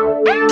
Ow, ow.